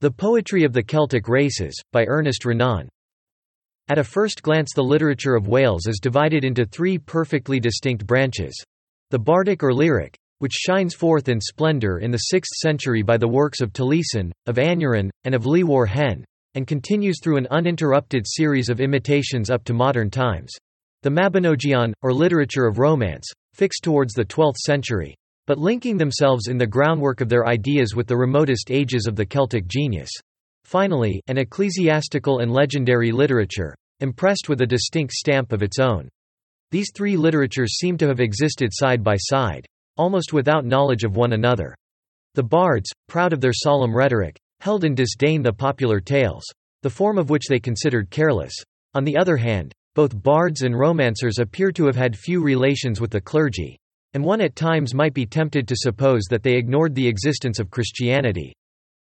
The Poetry of the Celtic Races, by Ernest Renan. At a first glance the literature of Wales is divided into three perfectly distinct branches. The bardic or lyric, which shines forth in splendour in the 6th century by the works of Taliesin, of Aneurin, and of Llywarch Hen, and continues through an uninterrupted series of imitations up to modern times. The Mabinogion, or literature of romance, fixed towards the 12th century, but linking themselves in the groundwork of their ideas with the remotest ages of the Celtic genius. Finally, an ecclesiastical and legendary literature, impressed with a distinct stamp of its own. These three literatures seem to have existed side by side, almost without knowledge of one another. The bards, proud of their solemn rhetoric, held in disdain the popular tales, the form of which they considered careless. On the other hand, both bards and romancers appear to have had few relations with the clergy, and one at times might be tempted to suppose that they ignored the existence of Christianity.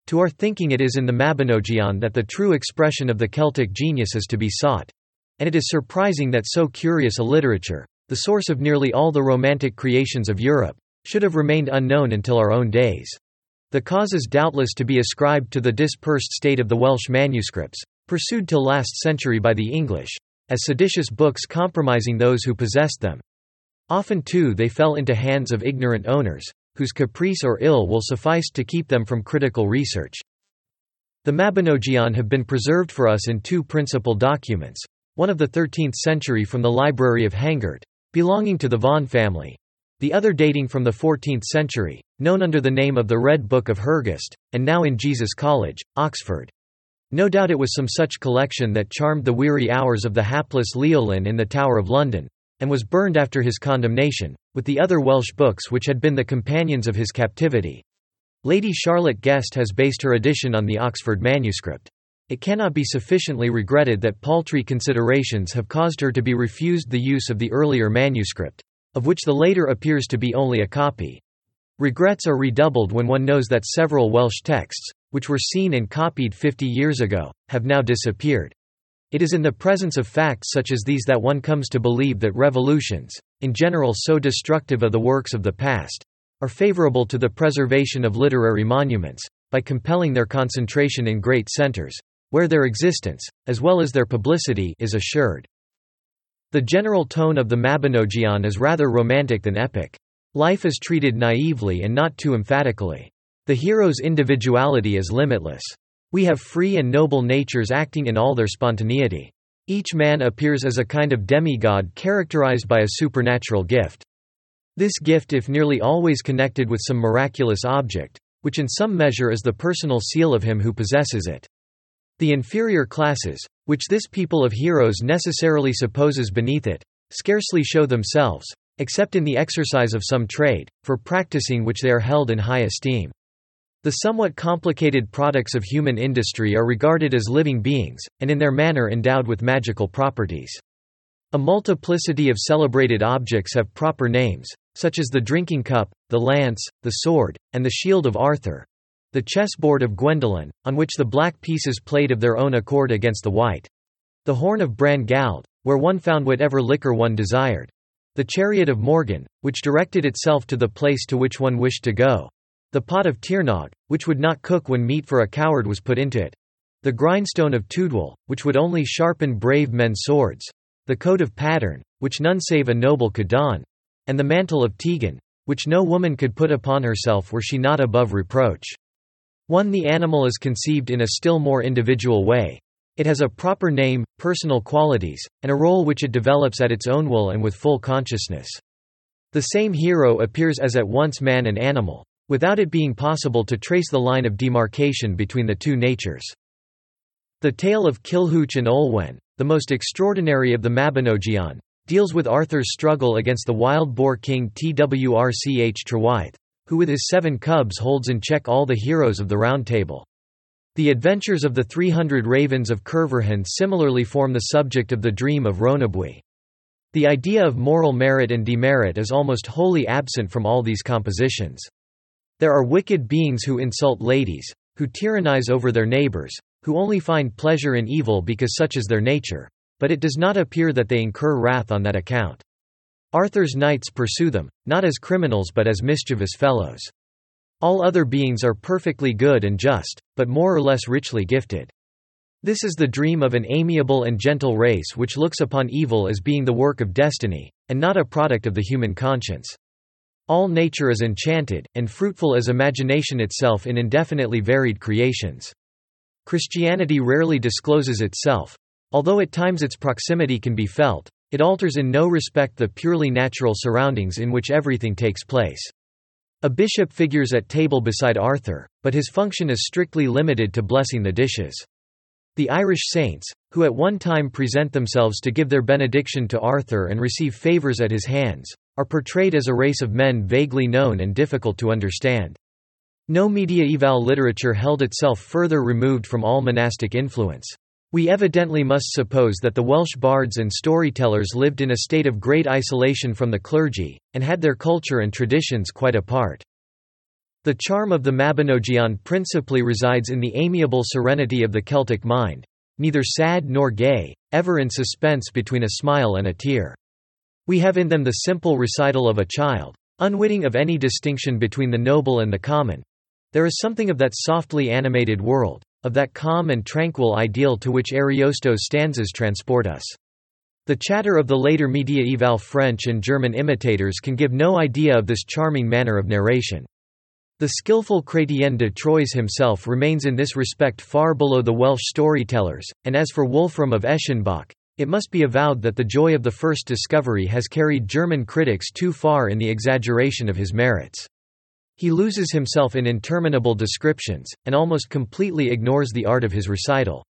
To our thinking it is in the Mabinogion that the true expression of the Celtic genius is to be sought. And it is surprising that so curious a literature, the source of nearly all the romantic creations of Europe, should have remained unknown until our own days. The cause is doubtless to be ascribed to the dispersed state of the Welsh manuscripts, pursued till last century by the English, as seditious books compromising those who possessed them. Often too they fell into hands of ignorant owners, whose caprice or ill will sufficed to keep them from critical research. The Mabinogion have been preserved for us in two principal documents, one of the 13th century from the Library of Hengwrt, belonging to the Vaughan family, the other dating from the 14th century, known under the name of the Red Book of Hergest, and now in Jesus College, Oxford. No doubt it was some such collection that charmed the weary hours of the hapless Leolin in the Tower of London, and was burned after his condemnation, with the other Welsh books which had been the companions of his captivity. Lady Charlotte Guest has based her edition on the Oxford manuscript. It cannot be sufficiently regretted that paltry considerations have caused her to be refused the use of the earlier manuscript, of which the later appears to be only a copy. Regrets are redoubled when one knows that several Welsh texts, which were seen and copied 50 years ago, have now disappeared. It is in the presence of facts such as these that one comes to believe that revolutions, in general so destructive of the works of the past, are favorable to the preservation of literary monuments, by compelling their concentration in great centers, where their existence, as well as their publicity, is assured. The general tone of the Mabinogion is rather romantic than epic. Life is treated naively and not too emphatically. The hero's individuality is limitless. We have free and noble natures acting in all their spontaneity. Each man appears as a kind of demigod characterized by a supernatural gift. This gift if nearly always connected with some miraculous object, which in some measure is the personal seal of him who possesses it. The inferior classes, which this people of heroes necessarily supposes beneath it, scarcely show themselves, except in the exercise of some trade, for practicing which they are held in high esteem. The somewhat complicated products of human industry are regarded as living beings, and in their manner endowed with magical properties. A multiplicity of celebrated objects have proper names, such as the drinking cup, the lance, the sword, and the shield of Arthur. The chessboard of Gwendolen, on which the black pieces played of their own accord against the white. The horn of Bran Gawd, where one found whatever liquor one desired. The chariot of Morgan, which directed itself to the place to which one wished to go. The pot of Tirnog, which would not cook when meat for a coward was put into it. The grindstone of Tudwal, which would only sharpen brave men's swords. The coat of Padarn, which none save a noble could don. And the mantle of Tegan, which no woman could put upon herself were she not above reproach. 1. The animal is conceived in a still more individual way. It has a proper name, personal qualities, and a role which it develops at its own will and with full consciousness. The same hero appears as at once man and animal without it being possible to trace the line of demarcation between the two natures. The tale of Kilhuch and Olwen, the most extraordinary of the Mabinogion, deals with Arthur's struggle against the wild boar king Twrch Trwyth, who with his seven cubs holds in check all the heroes of the Round Table. The adventures of the 300 ravens of Cerfyrddin similarly form the subject of the dream of Rhonabwy. The idea of moral merit and demerit is almost wholly absent from all these compositions. There are wicked beings who insult ladies, who tyrannize over their neighbors, who only find pleasure in evil because such is their nature. But it does not appear that they incur wrath on that account. Arthur's knights pursue them, not as criminals but as mischievous fellows. All other beings are perfectly good and just, but more or less richly gifted. This is the dream of an amiable and gentle race which looks upon evil as being the work of destiny, and not a product of the human conscience. All nature is enchanted, and fruitful as imagination itself in indefinitely varied creations. Christianity rarely discloses itself. Although at times its proximity can be felt, it alters in no respect the purely natural surroundings in which everything takes place. A bishop figures at table beside Arthur, but his function is strictly limited to blessing the dishes. The Irish saints, who at one time present themselves to give their benediction to Arthur and receive favours at his hands, are portrayed as a race of men vaguely known and difficult to understand. No mediaeval literature held itself further removed from all monastic influence. We evidently must suppose that the Welsh bards and storytellers lived in a state of great isolation from the clergy, and had their culture and traditions quite apart. The charm of the Mabinogion principally resides in the amiable serenity of the Celtic mind, neither sad nor gay, ever in suspense between a smile and a tear. We have in them the simple recital of a child, unwitting of any distinction between the noble and the common. There is something of that softly animated world, of that calm and tranquil ideal to which Ariosto's stanzas transport us. The chatter of the later mediaeval French and German imitators can give no idea of this charming manner of narration. The skillful Chrétien de Troyes himself remains in this respect far below the Welsh storytellers, and as for Wolfram of Eschenbach, it must be avowed that the joy of the first discovery has carried German critics too far in the exaggeration of his merits. He loses himself in interminable descriptions, and almost completely ignores the art of his recital.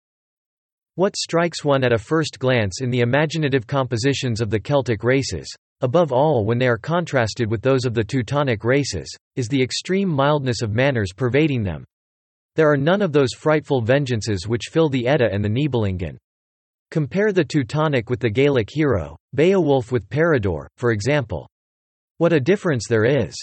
What strikes one at a first glance in the imaginative compositions of the Celtic races, above all when they are contrasted with those of the Teutonic races, is the extreme mildness of manners pervading them. There are none of those frightful vengeances which fill the Edda and the Nibelungen. Compare the Teutonic with the Gaelic hero, Beowulf with Peredur, for example. What a difference there is!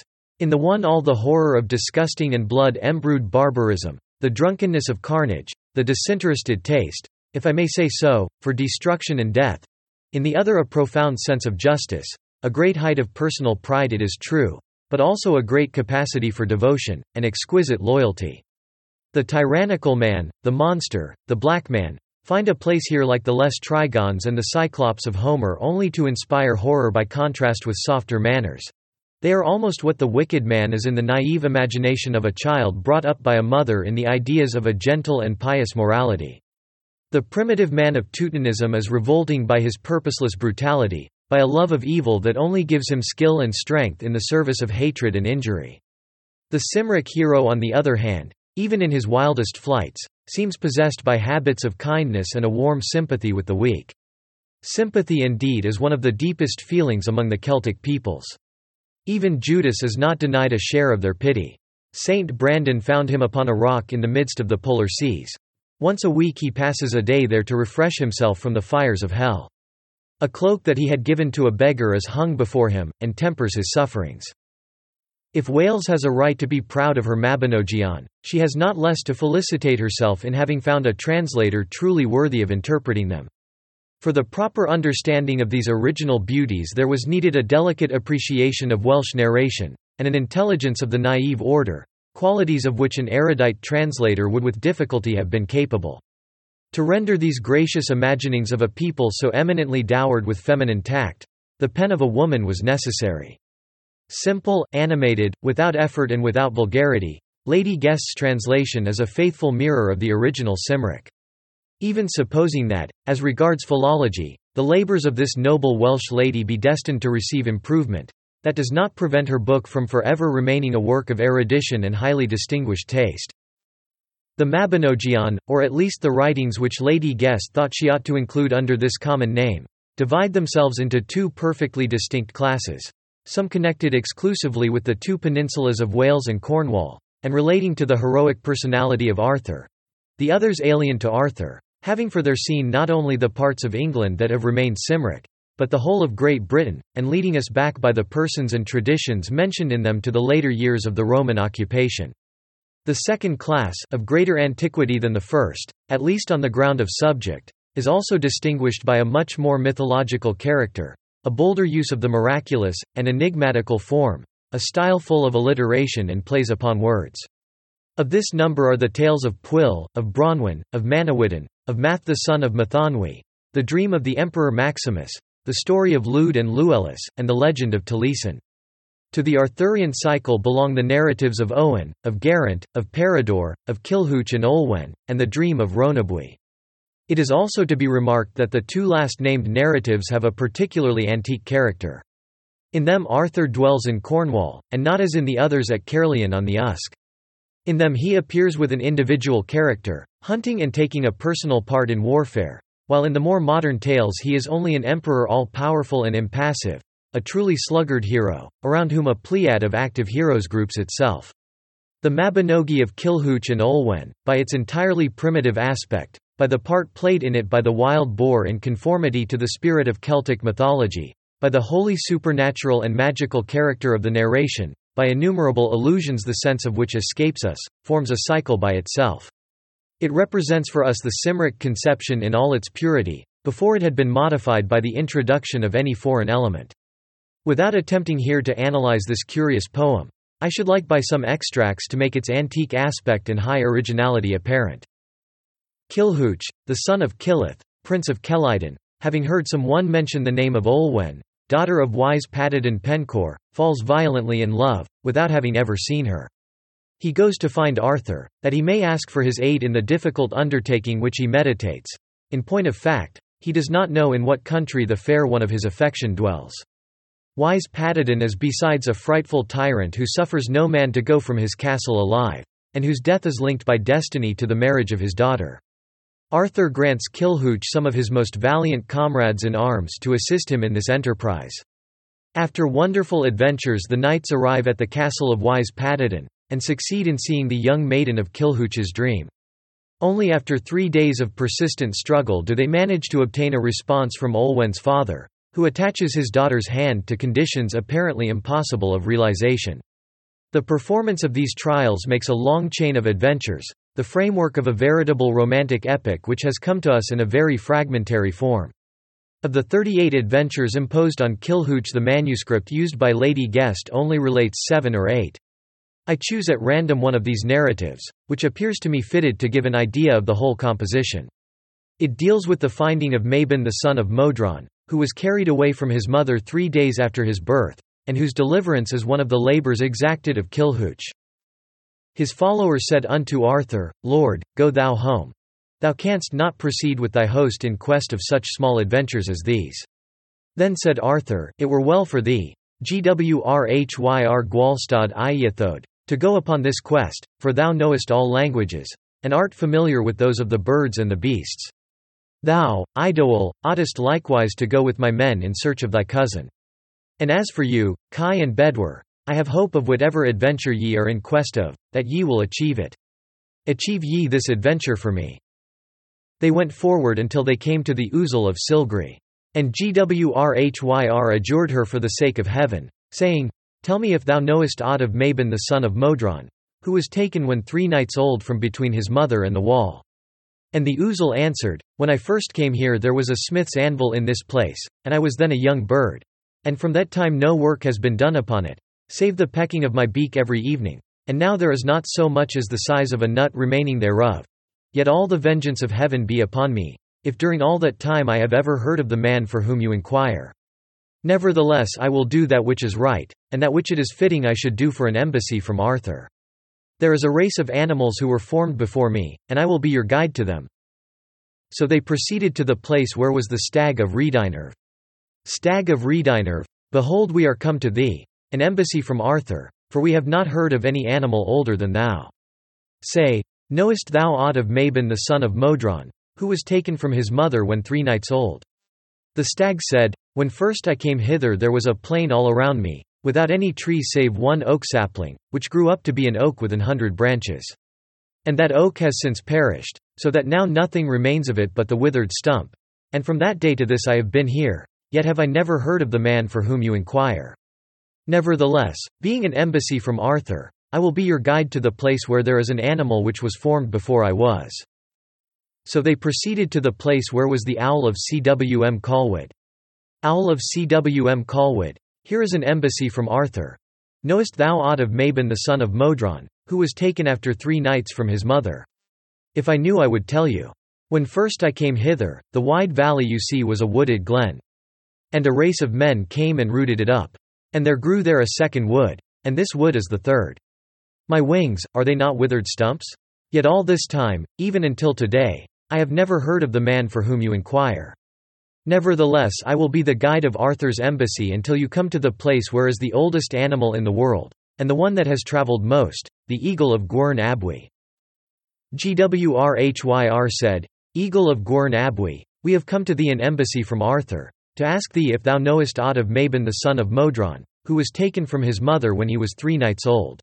In the one all the horror of disgusting and blood-embrued barbarism, the drunkenness of carnage, the disinterested taste, if I may say so, for destruction and death. In the other a profound sense of justice, a great height of personal pride it is true, but also a great capacity for devotion, and exquisite loyalty. The tyrannical man, the monster, the black man, find a place here like the Laestrygons and the cyclops of Homer only to inspire horror by contrast with softer manners. They are almost what the wicked man is in the naive imagination of a child brought up by a mother in the ideas of a gentle and pious morality. The primitive man of Teutonism is revolting by his purposeless brutality, by a love of evil that only gives him skill and strength in the service of hatred and injury. The Cymric hero on the other hand, even in his wildest flights, seems possessed by habits of kindness and a warm sympathy with the weak. Sympathy indeed is one of the deepest feelings among the Celtic peoples. Even Judas is not denied a share of their pity. Saint Brandon found him upon a rock in the midst of the polar seas. Once a week he passes a day there to refresh himself from the fires of hell. A cloak that he had given to a beggar is hung before him, and tempers his sufferings. If Wales has a right to be proud of her Mabinogion, she has not less to felicitate herself in having found a translator truly worthy of interpreting them. For the proper understanding of these original beauties there was needed a delicate appreciation of Welsh narration, and an intelligence of the naive order, qualities of which an erudite translator would with difficulty have been capable. To render these gracious imaginings of a people so eminently dowered with feminine tact, the pen of a woman was necessary. Simple, animated, without effort and without vulgarity, Lady Guest's translation is a faithful mirror of the original Cymric. Even supposing that, as regards philology, the labours of this noble Welsh lady be destined to receive improvement, that does not prevent her book from forever remaining a work of erudition and highly distinguished taste. The Mabinogion, or at least the writings which Lady Guest thought she ought to include under this common name, divide themselves into two perfectly distinct classes, some connected exclusively with the two peninsulas of Wales and Cornwall, and relating to the heroic personality of Arthur. The others alien to Arthur, having for their scene not only the parts of England that have remained Cymric, but the whole of Great Britain, and leading us back by the persons and traditions mentioned in them to the later years of the Roman occupation. The second class, of greater antiquity than the first, at least on the ground of subject, is also distinguished by a much more mythological character, a bolder use of the miraculous, and enigmatical form, a style full of alliteration and plays upon words. Of this number are the tales of Pwyll, of Branwen, of Manawydan, of Math the son of Mathonwy, the dream of the Emperor Maximus, the story of Lludd and Llewellys, and the legend of Taliesin. To the Arthurian cycle belong the narratives of Owen, of Geraint, of Peredur, of Kilhuch and Olwen, and the dream of Rhonabwy. It is also to be remarked that the two last named narratives have a particularly antique character. In them Arthur dwells in Cornwall, and not as in the others at Caerleon on the Usk. In them he appears with an individual character, hunting and taking a personal part in warfare, while in the more modern tales he is only an emperor all-powerful and impassive, a truly sluggard hero, around whom a pleiad of active heroes groups itself. The Mabinogi of Kilhuch and Olwen, by its entirely primitive aspect, by the part played in it by the wild boar in conformity to the spirit of Celtic mythology, by the wholly supernatural and magical character of the narration, by innumerable allusions the sense of which escapes us, forms a cycle by itself. It represents for us the Cymric conception in all its purity, before it had been modified by the introduction of any foreign element. Without attempting here to analyze this curious poem, I should like by some extracts to make its antique aspect and high originality apparent. Kilhuch, the son of Kilith, prince of Celydon, having heard some one mention the name of Olwen, daughter of Yspaddaden Penkawr, falls violently in love, without having ever seen her. He goes to find Arthur, that he may ask for his aid in the difficult undertaking which he meditates. In point of fact, he does not know in what country the fair one of his affection dwells. Wise Padadon is besides a frightful tyrant who suffers no man to go from his castle alive, and whose death is linked by destiny to the marriage of his daughter. Arthur grants Kilhuch some of his most valiant comrades in arms to assist him in this enterprise. After wonderful adventures the knights arrive at the castle of Yspaddaden, and succeed in seeing the young maiden of Kilhuch's dream. Only after three days of persistent struggle do they manage to obtain a response from Olwen's father, who attaches his daughter's hand to conditions apparently impossible of realization. The performance of these trials makes a long chain of adventures, the framework of a veritable romantic epic which has come to us in a very fragmentary form. Of the 38 adventures imposed on Kilhuch the manuscript used by Lady Guest only relates seven or eight. I choose at random one of these narratives, which appears to me fitted to give an idea of the whole composition. It deals with the finding of Mabon the son of Modron, who was carried away from his mother three days after his birth, and whose deliverance is one of the labours exacted of Kilhuch. His followers said unto Arthur, Lord, go thou home. Thou canst not proceed with thy host in quest of such small adventures as these. Then said Arthur, It were well for thee, Gwrhyr Gwalstawd Ieithoedd, to go upon this quest, for thou knowest all languages, and art familiar with those of the birds and the beasts. Thou, Eidoel, oughtest likewise to go with my men in search of thy cousin. And as for you, Kai and Bedwyr, I have hope of whatever adventure ye are in quest of, that ye will achieve it. Achieve ye this adventure for me. They went forward until they came to the Ousel of Cilgwri. And Gwrhyr adjured her for the sake of heaven, saying, Tell me if thou knowest aught of Mabon the son of Modron, who was taken when three nights old from between his mother and the wall. And the Ousel answered, When I first came here there was a smith's anvil in this place, and I was then a young bird. And from that time no work has been done upon it, save the pecking of my beak every evening. And now there is not so much as the size of a nut remaining thereof. Yet all the vengeance of heaven be upon me, if during all that time I have ever heard of the man for whom you inquire. Nevertheless I will do that which is right, and that which it is fitting I should do for an embassy from Arthur. There is a race of animals who were formed before me, and I will be your guide to them. So they proceeded to the place where was the stag of Rhydeinerve. Stag of Rhydeinerve, behold we are come to thee, an embassy from Arthur, for we have not heard of any animal older than thou. Say, knowest thou aught of Mabon the son of Modron, who was taken from his mother when three nights old? The stag said, When first I came hither there was a plain all around me, without any tree save one oak sapling, which grew up to be an oak with an hundred branches. And that oak has since perished, so that now nothing remains of it but the withered stump. And from that day to this I have been here, yet have I never heard of the man for whom you inquire. Nevertheless, being an embassy from Arthur, I will be your guide to the place where there is an animal which was formed before I was. So they proceeded to the place where was the owl of Cwm Cawlwyd. Owl of Cwm Cawlwyd, here is an embassy from Arthur. Knowest thou aught of Mabon the son of Modron, who was taken after three nights from his mother? If I knew I would tell you. When first I came hither, the wide valley you see was a wooded glen. And a race of men came and rooted it up. And there grew there a second wood, and this wood is the third. My wings, are they not withered stumps? Yet all this time, even until today, I have never heard of the man for whom you inquire. Nevertheless I will be the guide of Arthur's embassy until you come to the place where is the oldest animal in the world, and the one that has travelled most, the eagle of Gwern Abwy. GWRHYR said, Eagle of Gwern Abwy, we have come to thee an embassy from Arthur, to ask thee if thou knowest aught of Mabon the son of Modron, who was taken from his mother when he was three nights old.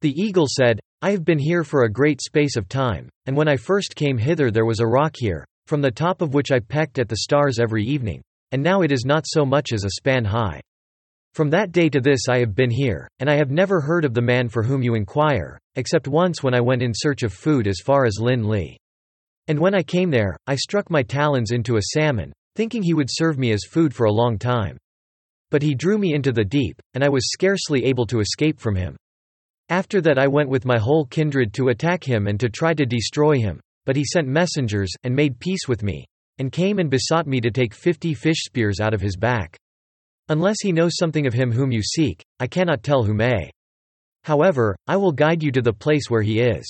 The eagle said, I have been here for a great space of time, and when I first came hither there was a rock here, from the top of which I pecked at the stars every evening, and now it is not so much as a span high. From that day to this I have been here, and I have never heard of the man for whom you inquire, except once when I went in search of food as far as Llyn Llyw. And when I came there, I struck my talons into a salmon, thinking he would serve me as food for a long time. But he drew me into the deep, and I was scarcely able to escape from him. After that I went with my whole kindred to attack him and to try to destroy him, but he sent messengers, and made peace with me, and came and besought me to take fifty fish spears out of his back. Unless he knows something of him whom you seek, I cannot tell who may. However, I will guide you to the place where he is.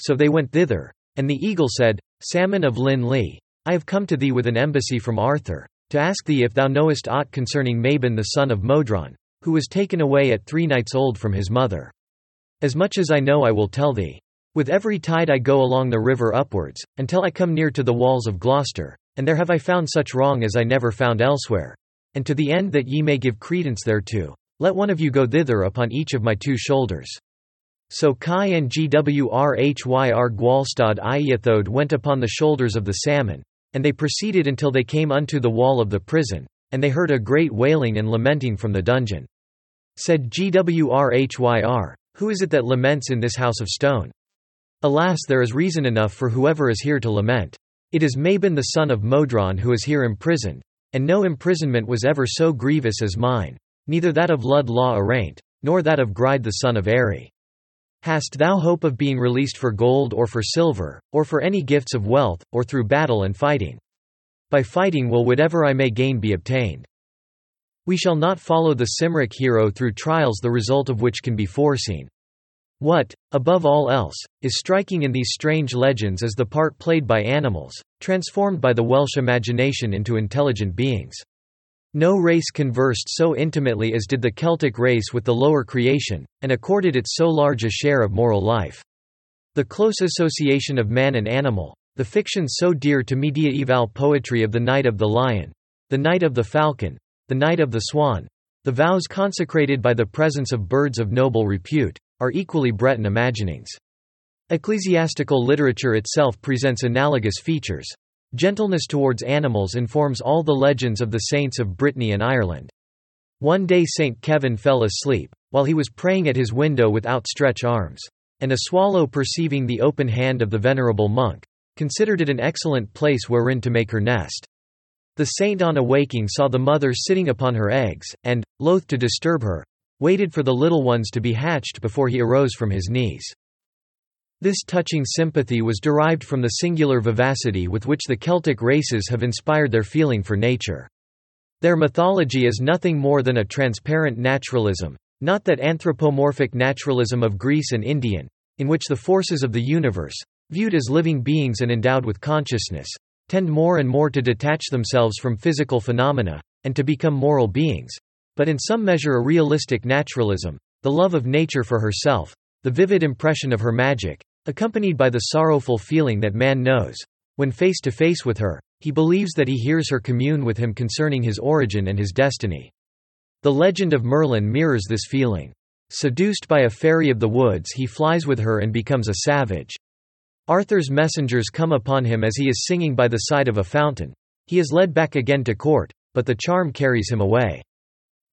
So they went thither. And the eagle said, Salmon of Llyn Llyw, I have come to thee with an embassy from Arthur, to ask thee if thou knowest aught concerning Mabon the son of Modron, who was taken away at three nights old from his mother. As much as I know I will tell thee. With every tide I go along the river upwards, until I come near to the walls of Gloucester, and there have I found such wrong as I never found elsewhere. And to the end that ye may give credence thereto, let one of you go thither upon each of my two shoulders. So Kai and Gwrhyr Gwalstawd Ieithoedd went upon the shoulders of the salmon, and they proceeded until they came unto the wall of the prison, and they heard a great wailing and lamenting from the dungeon. Said Gwrhyr, Who is it that laments in this house of stone? Alas there is reason enough for whoever is here to lament. It is Mabon the son of Modron who is here imprisoned, and no imprisonment was ever so grievous as mine, neither that of Lludd Llaw Ereint, nor that of Greid the son of Eri. Hast thou hope of being released for gold or for silver, or for any gifts of wealth, or through battle and fighting? By fighting will whatever I may gain be obtained. We shall not follow the Cymric hero through trials the result of which can be foreseen. What, above all else, is striking in these strange legends is the part played by animals, transformed by the Welsh imagination into intelligent beings. No race conversed so intimately as did the Celtic race with the lower creation, and accorded it so large a share of moral life. The close association of man and animal, the fiction so dear to mediaeval poetry of the Knight of the Lion, the Knight of the Falcon, the Knight of the Swan, the vows consecrated by the presence of birds of noble repute, are equally Breton imaginings. Ecclesiastical literature itself presents analogous features. Gentleness towards animals informs all the legends of the saints of Brittany and Ireland. One day St. Kevin fell asleep, while he was praying at his window with outstretched arms. And a swallow perceiving the open hand of the venerable monk, considered it an excellent place wherein to make her nest. The saint on awaking saw the mother sitting upon her eggs, and, loath to disturb her, waited for the little ones to be hatched before he arose from his knees. This touching sympathy was derived from the singular vivacity with which the Celtic races have inspired their feeling for nature. Their mythology is nothing more than a transparent naturalism, not that anthropomorphic naturalism of Greece and Indian, in which the forces of the universe, viewed as living beings and endowed with consciousness, tend more and more to detach themselves from physical phenomena, and to become moral beings. But in some measure a realistic naturalism, the love of nature for herself, the vivid impression of her magic, accompanied by the sorrowful feeling that man knows. When face to face with her, he believes that he hears her commune with him concerning his origin and his destiny. The legend of Merlin mirrors this feeling. Seduced by a fairy of the woods he flies with her and becomes a savage. Arthur's messengers come upon him as he is singing by the side of a fountain. He is led back again to court, but the charm carries him away.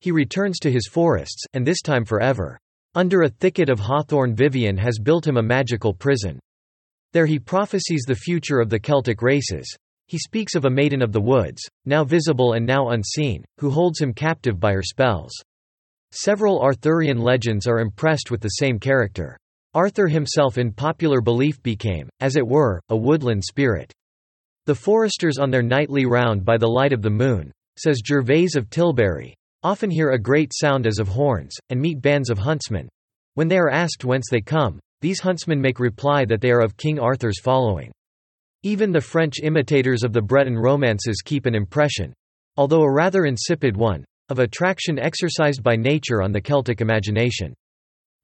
He returns to his forests, and this time forever. Under a thicket of hawthorn Vivian has built him a magical prison. There he prophesies the future of the Celtic races. He speaks of a maiden of the woods, now visible and now unseen, who holds him captive by her spells. Several Arthurian legends are impressed with the same character. Arthur himself in popular belief became, as it were, a woodland spirit. The foresters on their nightly round by the light of the moon, says Gervase of Tilbury, often hear a great sound as of horns, and meet bands of huntsmen. When they are asked whence they come, these huntsmen make reply that they are of King Arthur's following. Even the French imitators of the Breton romances keep an impression, although a rather insipid one, of attraction exercised by nature on the Celtic imagination.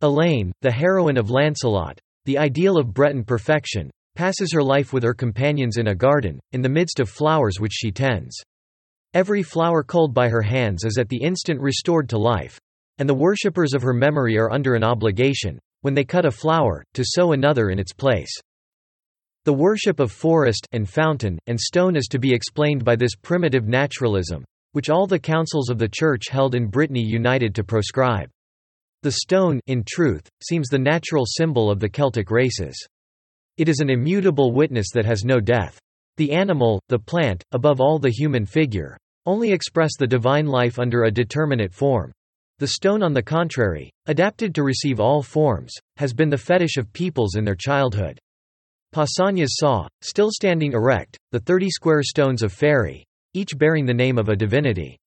Elaine, the heroine of Lancelot, the ideal of Breton perfection, passes her life with her companions in a garden, in the midst of flowers which she tends. Every flower culled by her hands is at the instant restored to life, and the worshippers of her memory are under an obligation, when they cut a flower, to sow another in its place. The worship of forest and fountain and stone is to be explained by this primitive naturalism, which all the councils of the Church held in Brittany united to proscribe. The stone, in truth, seems the natural symbol of the Celtic races. It is an immutable witness that has no death. The animal, the plant, above all the human figure, only express the divine life under a determinate form. The stone on the contrary, adapted to receive all forms, has been the fetish of peoples in their childhood. Pausanias saw, still standing erect, the thirty square stones of Pheræ, each bearing the name of a divinity.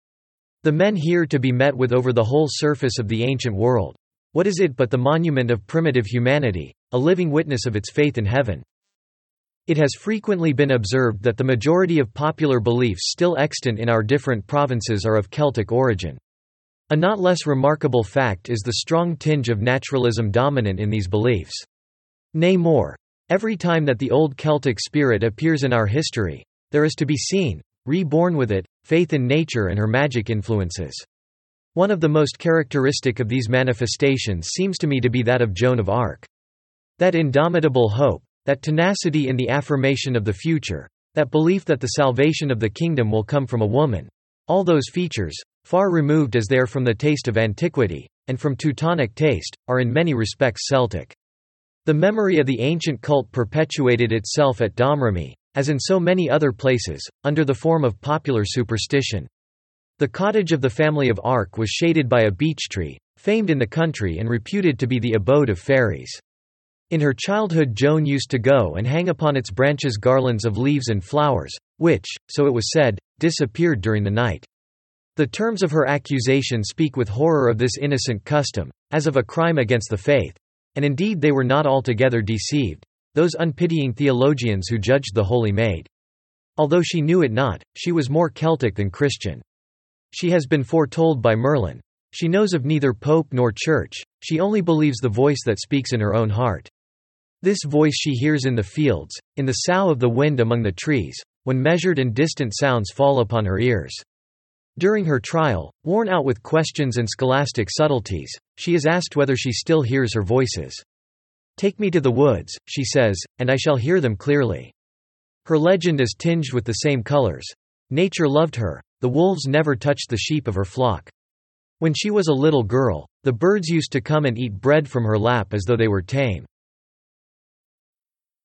The menhir to be met with over the whole surface of the ancient world. What is it but the monument of primitive humanity, a living witness of its faith in heaven? It has frequently been observed that the majority of popular beliefs still extant in our different provinces are of Celtic origin. A not less remarkable fact is the strong tinge of naturalism dominant in these beliefs. Nay more, Every time that the old Celtic spirit appears in our history, there is to be seen, reborn with it, faith in nature and her magic influences. One of the most characteristic of these manifestations seems to me to be that of Joan of Arc. That indomitable hope, that tenacity in the affirmation of the future, that belief that the salvation of the kingdom will come from a woman, all those features, far removed as they are from the taste of antiquity, and from Teutonic taste, are in many respects Celtic. The memory of the ancient cult perpetuated itself at Domremy, as in so many other places, under the form of popular superstition. The cottage of the family of Arc was shaded by a beech tree, famed in the country and reputed to be the abode of fairies. In her childhood Joan used to go and hang upon its branches garlands of leaves and flowers, which, so it was said, disappeared during the night. The terms of her accusation speak with horror of this innocent custom, as of a crime against the faith, and indeed they were not altogether deceived, those unpitying theologians who judged the Holy Maid. Although she knew it not, she was more Celtic than Christian. She has been foretold by Merlin. She knows of neither pope nor church, she only believes the voice that speaks in her own heart. This voice she hears in the fields, in the sough of the wind among the trees, when measured and distant sounds fall upon her ears. During her trial, worn out with questions and scholastic subtleties, she is asked whether she still hears her voices. Take me to the woods, she says, and I shall hear them clearly. Her legend is tinged with the same colors. Nature loved her, the wolves never touched the sheep of her flock. When she was a little girl, the birds used to come and eat bread from her lap as though they were tame.